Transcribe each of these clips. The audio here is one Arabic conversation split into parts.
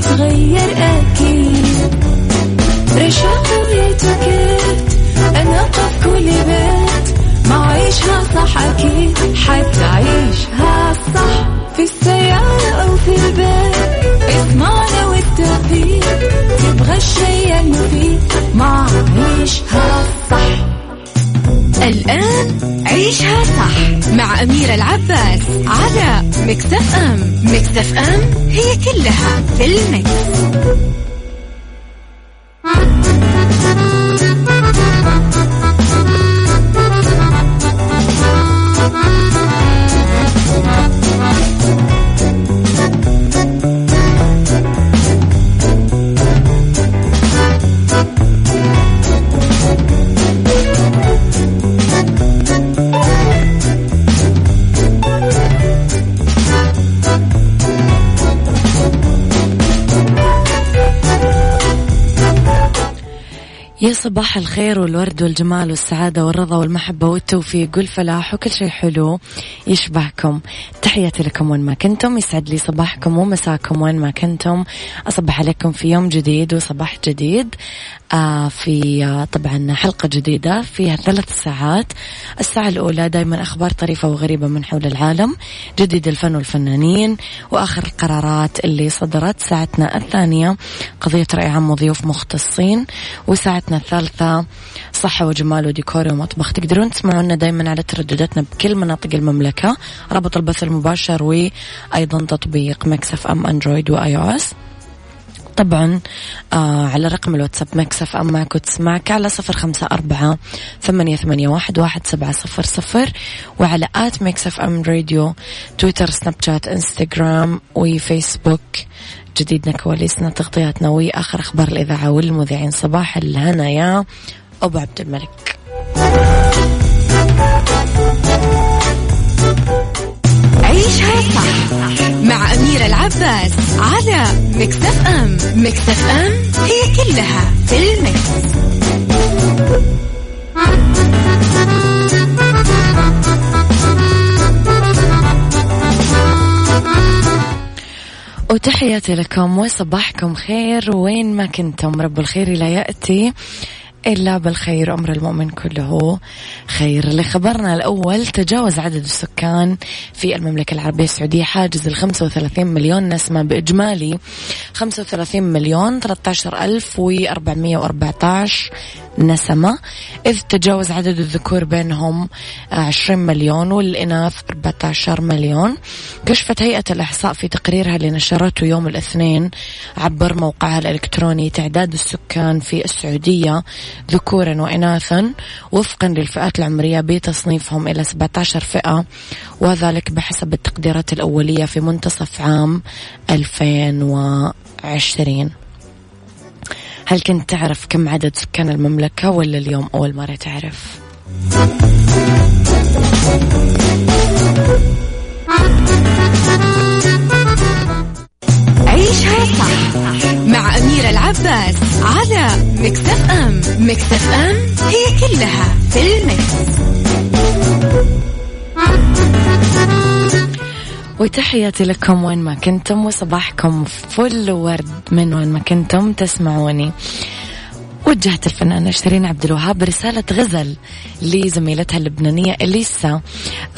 تتغير أكيد. رشاق ويتوكيت أنا قف كل بيت. ما عيشها صح أكيد. حتعيشها صح. في السيارة أو في البيت. اضمعنا والتوفيق. تبغى الشيء المفيد. ما عيشها صح. الآن عيشها صح. مع أميرة العباس مكتف أم مكتف أم هي كلها في المكس. يا صباح الخير والورد والجمال والسعادة والرضا والمحبة والتوفيق والفلاح وكل شيء حلو يشبهكم. تحياتي لكم وين ما كنتم. يسعد لي صباحكم ومساكم وين ما كنتم. أصبح عليكم في يوم جديد وصباح جديد. في آه طبعا حلقة جديدة فيها ثلاث ساعات. الساعة الأولى دايما أخبار طريفة وغريبة من حول العالم جديد الفن والفنانين وآخر القرارات اللي صدرت ساعتنا الثانية. قضية رأي عام وضيوف مختصين. وساعتنا الثالثة صحة وجمال وديكور ومطبخ. تقدرون تسمعونا دايما على تردداتنا بكل مناطق المملكة. رابط البث المباشر وأيضا تطبيق Mix FM Android و iOS. طبعا آه على رقم الواتساب Mix FM معك وتسمعك على صفر خمسة أربعة ثمانية, ثمانية واحد, واحد سبعة صفر صفر وعلى at Mix FM Radio تويتر سناب شات إنستغرام وفيسبوك. جديدنا كواليسنا تغطياتنا وآخر أخبار الإذاعة والمذيعين. صباح الهنا يا أبو عبد الملك. العباس على مكتف أم مكتف أم هي كلها في المكس. وتحياتي لكم وصباحكم خير وين ما كنتم. رب الخير لا يأتي. إلا بالخير أمر المؤمن كله خير. لخبرنا الأول تجاوز عدد السكان في المملكة العربية السعودية حاجز ال 35 مليون نسمة بإجمالي. 35 مليون 13 ألف و414 نسمة. إذ تجاوز عدد الذكور بينهم 20 مليون والإناث 14 مليون. كشفت هيئة الإحصاء في تقريرها اللي نشرته يوم الاثنين عبر موقعها الإلكتروني تعداد السكان في السعودية ذكورا وإناثا. وفقا للفئات العمرية بتصنيفهم إلى 17 فئة وذلك بحسب التقديرات الأولية في منتصف عام 2020 هل كنت تعرف كم عدد سكان المملكة ولا اليوم أول مرة تعرف؟ عيشها صح مع أميرة العباس على مكتف أم مكتف أم هي كلها في المكس. وتحياتي لكم وين ما كنتم وصباحكم فل ورد من وين ما كنتم تسمعوني. وجهت الفنانة شيرين عبد الوهاب رسالة غزل لزميلتها اللبنانية إليسا.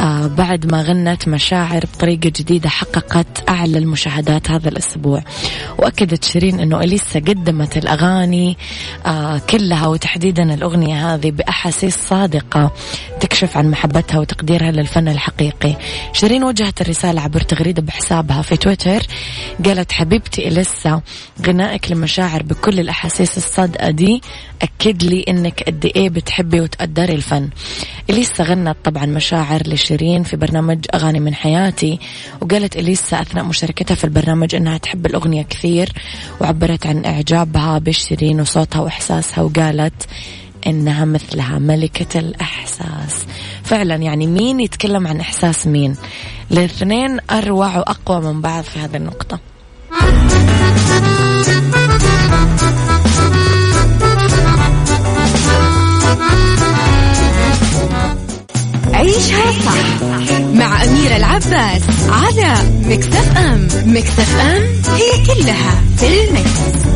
آه بعد ما غنت مشاعر بطريقة جديدة حققت أعلى المشاهدات هذا الأسبوع. وأكدت شيرين أنه إليسا قدمت الأغاني آه كلها وتحديدا الأغنية هذه بأحاسيس صادقة. تكشف عن محبتها وتقديرها للفن الحقيقي. شيرين وجهت الرسالة عبر تغريدة بحسابها في تويتر. قالت حبيبتي إليسا غنائك لمشاعر بكل الأحاسيس الصادقة دي. أكد لي أنك قد إيه بتحبي وتقدري الفن. إليسا غنت طبعا مشاعر لشيرين في برنامج أغاني من حياتي. وقالت إليسا أثناء مشاركتها في البرنامج أنها تحب الأغنية كثير. وعبرت عن إعجابها بشيرين وصوتها وإحساسها. وقالت إنها مثلها ملكة الإحساس. فعلا يعني مين يتكلم عن إحساس مين؟ الاثنين أروع وأقوى من بعض في هذه النقطة. عيشها صح مع أميرة العباس على مكتف أم مكتف أم هي كلها في المكس.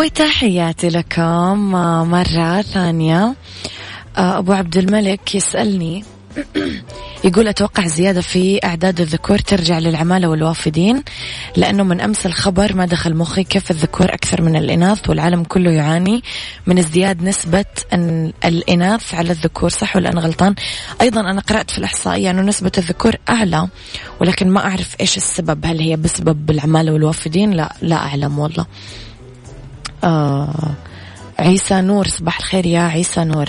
وتحياتي لكم مرة ثانية. أبو عبد الملك يسألني يقول أتوقع زيادة في أعداد الذكور ترجع للعمالة والوافدين؟ لأنه من أمس الخبر ما دخل مخي كيف الذكور أكثر من الإناث والعالم كله يعاني من ازدياد نسبة الإناث على الذكور صح ولا أنا غلطان؟ أيضا أنا قرأت في الإحصائية أنه نسبة الذكور أعلى ولكن ما أعرف إيش السبب. هل هي بسبب العمالة والوافدين؟ لا لا أعلم والله. آه عيسى نور صباح الخير يا عيسى نور.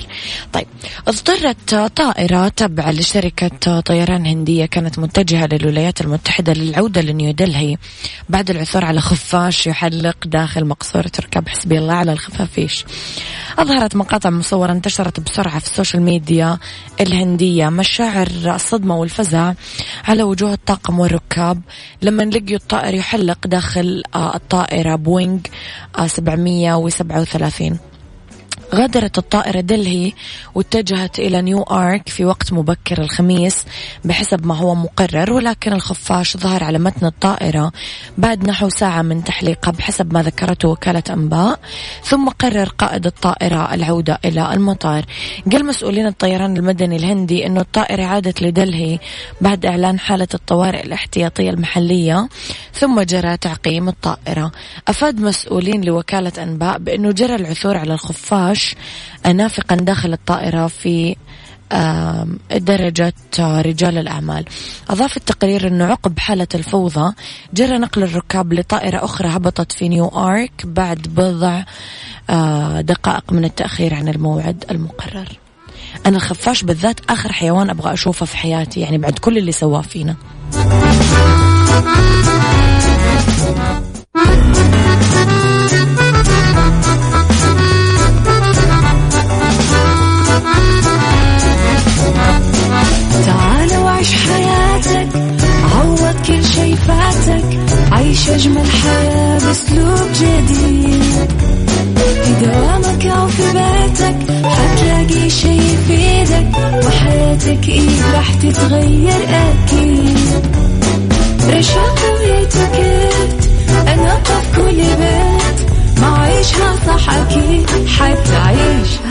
طيب اضطرت طائرة تابعة لشركة طيران هندية كانت متجهة للولايات المتحدة للعودة لنيودلهي بعد العثور على خفاش يحلق داخل مقصورة ركاب حسبي الله على الخفافيش. أظهرت مقاطع مصورة انتشرت بسرعة في ال social media الهندية. مشاعر الصدمة والفزع على وجوه الطاقم والركاب لما لقيوا الطائر يحلق داخل آه، الطائرة بوينغ 737 آه، غادرت الطائرة دلهي واتجهت إلى نيو آرك في وقت مبكر الخميس بحسب ما هو مقرر ولكن الخفاش ظهر على متن الطائرة بعد نحو ساعة من تحليقها بحسب ما ذكرته وكالة أنباء. ثم قرر قائد الطائرة العودة إلى المطار. قال مسؤولين الطيران المدني الهندي أنه الطائرة عادت لدلهي بعد إعلان حالة الطوارئ الاحتياطية المحلية ثم جرى تعقيم الطائرة. أفاد مسؤولين لوكالة أنباء بأنه جرى العثور على الخفاش الفراش نافقا داخل الطائرة في درجة رجال الأعمال. أضاف التقرير أنه عقب حالة الفوضى جرى نقل الركاب لطائرة أخرى هبطت في نيو آرك بعد بضع آه، دقائق من التأخير عن الموعد المقرر. أنا الخفاش بالذات آخر حيوان أبغى أشوفه في حياتي يعني بعد كل اللي سواه فينا. عيش أجمل حياة بأسلوب جديد. في دوامك أو في بيتك حتلاقي شي يفيدك وحياتك إيه راح تتغير أكيد. رشاق ويتوكيت أنا في كل بيت ما عيشها صح أكيد حتعيشها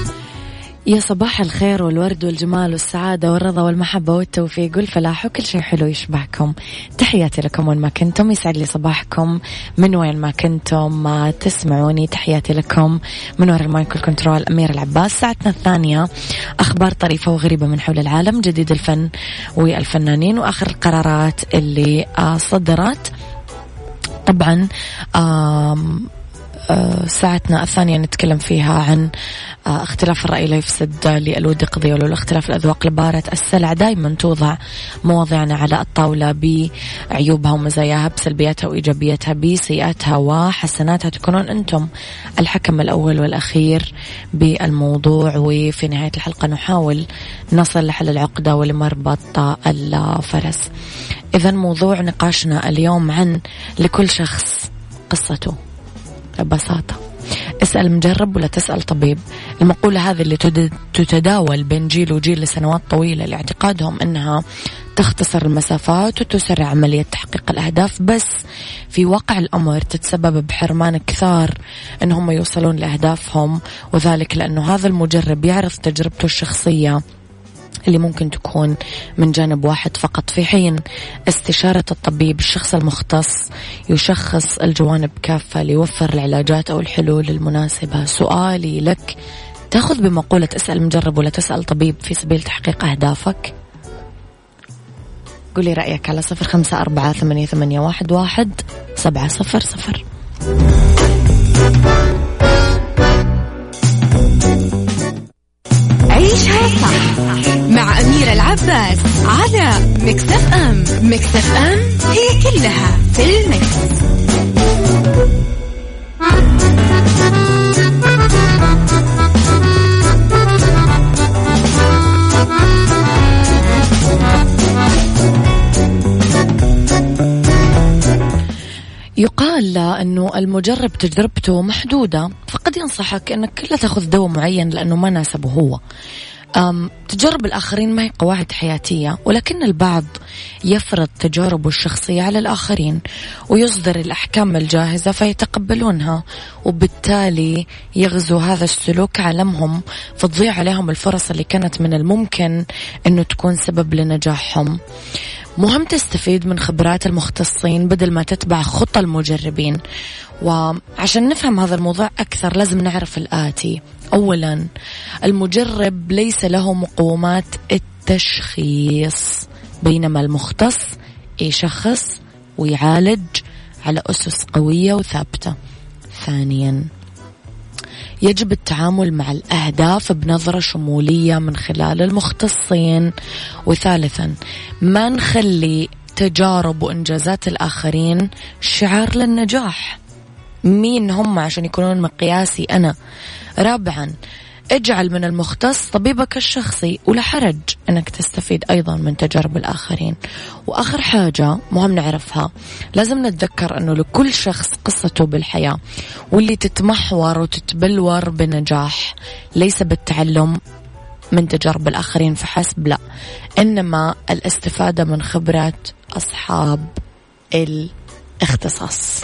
يا صباح الخير والورد والجمال والسعادة والرضا والمحبة والتوفيق والفلاح وكل شيء حلو يشبهكم. تحياتي لكم وين ما كنتم يسعد لي صباحكم. من وين ما كنتم ما تسمعوني تحياتي لكم. من وراء المايكل كنترول أمير العباس. ساعتنا الثانية أخبار طريفة وغريبة من حول العالم جديد الفن والفنانين وآخر القرارات اللي آه، صدرت. طبعا آه، ساعتنا الثانية نتكلم فيها عن آه، اختلاف الرأي لا يفسد للود قضية ولولا اختلاف الأذواق لبارة السلع دائما توضع مواضيعنا على الطاولة بعيوبها ومزاياها بسلبياتها وإيجابياتها بسيئاتها وحسناتها. تكونون أنتم الحكم الأول والأخير بالموضوع وفي نهاية الحلقة نحاول نصل لحل العقدة ولمربط الفرس. إذا موضوع نقاشنا اليوم عن لكل شخص قصته. ببساطة. اسأل مجرب ولا تسأل طبيب. المقولة هذه اللي تتداول بين جيل وجيل لسنوات طويلة لاعتقادهم أنها تختصر المسافات وتسرع عملية تحقيق الأهداف بس في واقع الأمر تتسبب بحرمان كثار أنهم يوصلون لأهدافهم وذلك لأنه هذا المجرب يعرض تجربته الشخصية اللي ممكن تكون من جانب واحد فقط. في حين استشارة الطبيب الشخص المختص يشخص الجوانب كافة ليوفر العلاجات أو الحلول المناسبة. سؤالي لك تأخذ بمقولة اسأل مجرب ولا تسأل طبيب في سبيل تحقيق أهدافك؟ قولي رأيك على صفر خمسة أربعة ثمانية, ثمانية واحد, واحد سبعة صفر صفر. عيشها صح. مع أميرة العباس على مكتف أم مكتف أم هي كلها في المكس. يقال أنه المجرب تجربته محدودة فقد ينصحك أنك لا تأخذ دواء معين لأنه ما ناسبه هو تجارب الآخرين ما هي قواعد حياتية ولكن البعض يفرض تجاربه الشخصية على الآخرين ويصدر الأحكام الجاهزة فيتقبلونها وبالتالي يغزو هذا السلوك عالمهم فتضيع عليهم الفرص اللي كانت من الممكن أنه تكون سبب لنجاحهم. مهم تستفيد من خبرات المختصين بدل ما تتبع خطى المجربين. وعشان نفهم هذا الموضوع أكثر لازم نعرف الآتي. أولا المجرب ليس له مقومات التشخيص بينما المختص يشخص ويعالج على أسس قوية وثابتة. ثانيا يجب التعامل مع الأهداف بنظرة شمولية من خلال المختصين. وثالثا ما نخلي تجارب وإنجازات الآخرين شعار للنجاح. مين هم عشان يكونون مقياسي أنا؟ رابعا اجعل من المختص طبيبك الشخصي ولا حرج إنك تستفيد أيضا من تجارب الآخرين. وآخر حاجة مهم نعرفها لازم نتذكر إنه لكل شخص قصته بالحياة واللي تتمحور وتتبلور بنجاح ليس بالتعلم من تجارب الآخرين فحسب لا. إنما الاستفادة من خبرات أصحاب الاختصاص.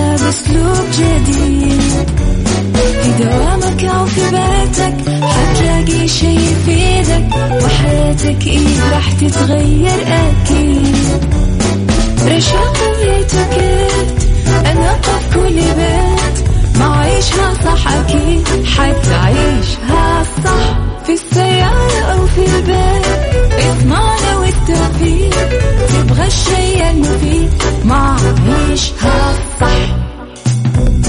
تتغير أكيد. رشاق ويتوكيت أنا قف كل بيت. ما عيشها صح أكيد حتعيشها صح. في السيارة أو في البيت اضمعنا والتوفيق تبغى الشيء المفيد ما عيشها صح.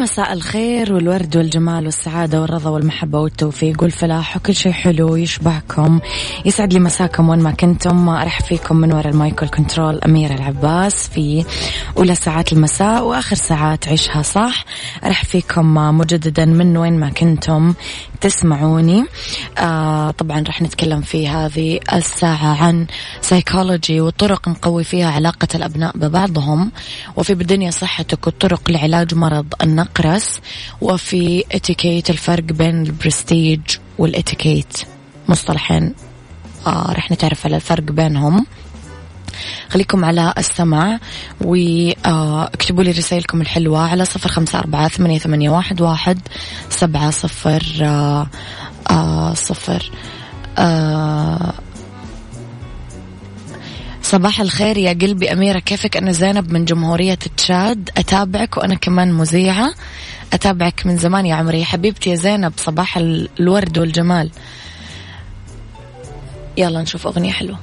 مساء الخير والورد والجمال والسعادة والرضا والمحبة والتوفيق والفلاح وكل شيء حلو يشبهكم. يسعد لي مساكم وين ما كنتم. أرحب فيكم من وراء ال mic وال control أميرة العباس في أولى ساعات المساء وآخر ساعات عيشها صح. أرحب فيكم مجددا من وين ما كنتم. تسمعوني. آه طبعا راح نتكلم في هذه الساعة عن سيكولوجي وطرق نقوي فيها علاقة الأبناء ببعضهم وفي بالدنيا صحتك والطرق لعلاج مرض النقرس وفي اتيكيت الفرق بين البرستيج والاتيكيت مصطلحين آه رح نتعرف على الفرق بينهم. خليكم على السمع واكتبوا لي رسائلكم الحلوة على صفر خمسة أربعة ثمانية, ثمانية واحد, واحد سبعة صفر آه آه صفر. آه صباح الخير يا قلبي أميرة كيفك؟ أنا زينب من جمهورية تشاد. أتابعك وأنا كمان مذيعة. أتابعك من زمان يا عمري. حبيبتي يا زينب صباح الورد والجمال. يلا نشوف أغنية حلوة.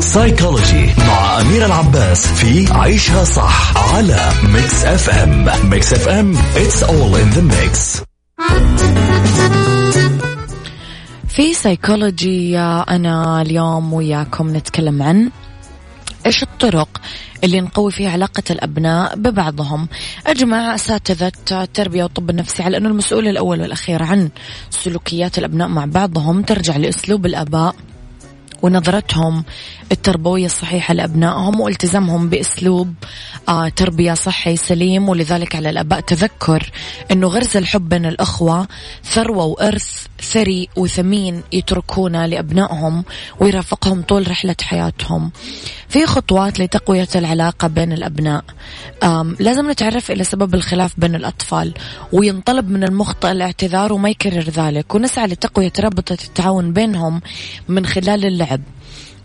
psychology مع أميرة العباس في عيشها صح على Mix FM Mix FM it's all in the mix. في سيكولوجي أنا اليوم وياكم نتكلم عن إيش الطرق اللي نقوي فيها علاقة الأبناء ببعضهم. أجمع أساتذة التربية والطب النفسي على أنه المسؤول الأول والأخير عن سلوكيات الأبناء مع بعضهم ترجع لأسلوب الآباء ونظرتهم. التربوية الصحيحة لأبنائهم والتزامهم بأسلوب آه تربية صحي سليم ولذلك على الآباء تذكر أنه غرز الحب بين الأخوة ثروة وإرث ثري وثمين يتركونه لأبنائهم ويرافقهم طول رحلة حياتهم. في خطوات لتقوية العلاقة بين الأبناء. لازم نتعرف إلى سبب الخلاف بين الأطفال وينطلب من المخطئ الاعتذار وما يكرر ذلك ونسعى لتقوية رابطة التعاون بينهم من خلال اللعب.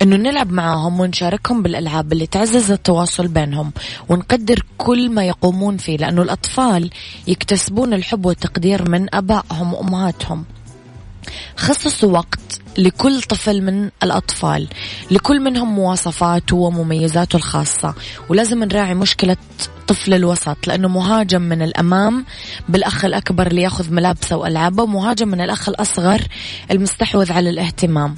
إنه نلعب معاهم ونشاركهم بالألعاب اللي تعزز التواصل بينهم ونقدر كل ما يقومون فيه لأنه الأطفال يكتسبون الحب والتقدير من أبائهم وأمهاتهم. خصصوا وقت لكل طفل من الأطفال لكل منهم مواصفاته ومميزاته الخاصة. ولازم نراعي مشكلة طفل الوسط لأنه مهاجم من الأمام بالأخ الأكبر اللي يأخذ ملابسه وألعابه ومهاجم من الأخ الأصغر المستحوذ على الاهتمام.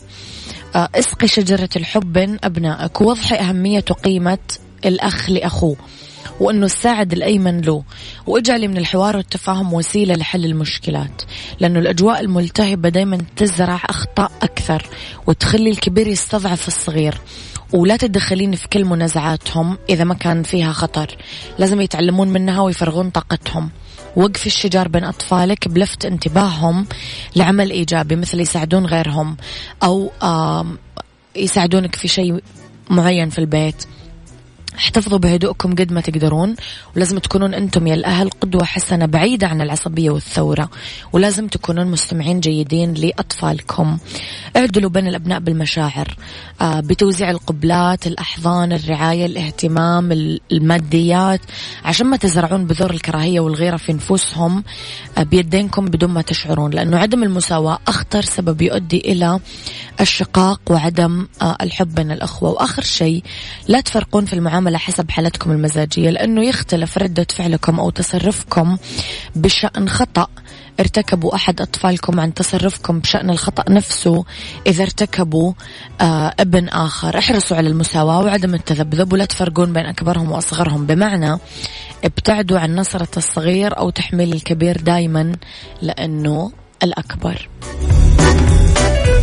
اسقي شجرة الحب بين أبنائك ووضحي أهمية وقيمة الأخ لأخوه وأنه الساعد الأيمن له واجعلي من الحوار والتفاهم وسيلة لحل المشكلات لأنه الأجواء الملتهبة دايما تزرع أخطاء أكثر وتخلي الكبير يستضعف الصغير ولا تدخلين في كل منازعاتهم إذا ما كان فيها خطر لازم يتعلمون منها ويفرغون طاقتهم. وقف الشجار بين أطفالك بلفت انتباههم لعمل إيجابي مثل يساعدون غيرهم أو يساعدونك في شيء معين في البيت. احتفظوا بهدوءكم قد ما تقدرون ولازم تكونون أنتم يا الأهل قدوة حسنة بعيدة عن العصبية والثورة ولازم تكونون مستمعين جيدين لأطفالكم. اعدلوا بين الأبناء بالمشاعر آه بتوزيع القبلات الأحضان الرعاية الاهتمام الماديات عشان ما تزرعون بذور الكراهية والغيرة في نفوسهم آه بيدينكم بدون ما تشعرون لأنه عدم المساواة أخطر سبب يؤدي إلى الشقاق وعدم آه الحب بين الأخوة. وآخر شيء لا تفرقون في المعاملة حسب حالتكم المزاجية لأنه يختلف ردة فعلكم أو تصرفكم بشأن خطأ. ارتكبوا أحد أطفالكم عن تصرفكم بشأن الخطأ نفسه. إذا ارتكبوا آه ابن آخر احرصوا على المساواة وعدم التذبذب ولا تفرقون بين أكبرهم وأصغرهم. بمعنى ابتعدوا عن نصرة الصغير أو تحميل الكبير دايما لأنه الأكبر.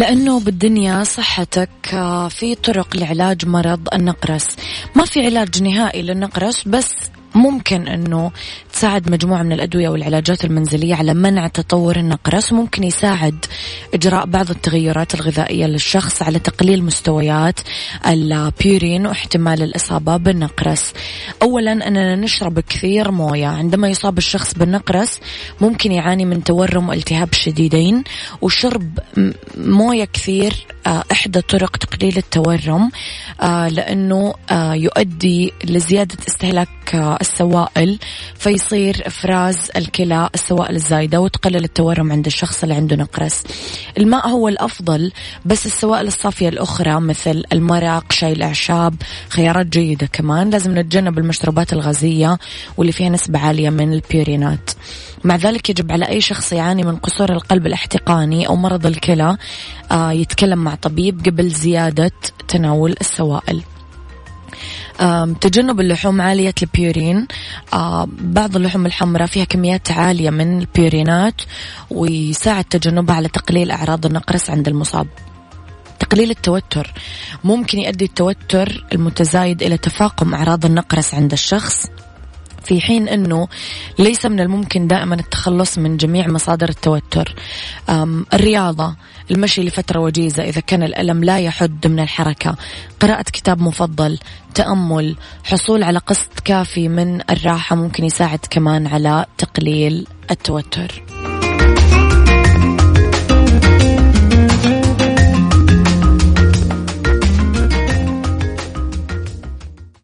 لأنه بالدنيا صحتك آه، في طرق لعلاج مرض النقرس. ما في علاج نهائي للنقرس بس ممكن أنه تساعد مجموعة من الأدوية والعلاجات المنزلية على منع تطور النقرس وممكن يساعد إجراء بعض التغيرات الغذائية للشخص على تقليل مستويات البيورين واحتمال الإصابة بالنقرس. أولا أننا نشرب كثير موية. عندما يصاب الشخص بالنقرس ممكن يعاني من تورم والتهاب شديدين وشرب موية كثير آه، إحدى طرق تقليل التورم آه، لأنه آه، يؤدي لزيادة استهلاك السوائل فيصير إفراز الكلى السوائل الزايدة وتقلل التورم عند الشخص اللي عنده نقرس. الماء هو الأفضل بس السوائل الصافية الأخرى مثل المرق شاي الأعشاب خيارات جيدة كمان. لازم نتجنب المشروبات الغازية واللي فيها نسبة عالية من البيورينات. مع ذلك يجب على أي شخص يعاني من قصور القلب الاحتقاني أو مرض الكلى آه، يتكلم مع طبيب قبل زيادة تناول السوائل. تجنب اللحوم عالية البيورين. بعض اللحوم الحمراء فيها كميات عالية من البيورينات ويساعد تجنبها على تقليل أعراض النقرس عند المصاب. تقليل التوتر ممكن يؤدي التوتر المتزايد إلى تفاقم أعراض النقرس عند الشخص. في حين أنه ليس من الممكن دائما التخلص من جميع مصادر التوتر. الرياضة المشي لفترة وجيزة إذا كان الألم لا يحد من الحركة. قراءة كتاب مفضل تأمل حصول على قسط كافي من الراحة ممكن يساعد كمان على تقليل التوتر.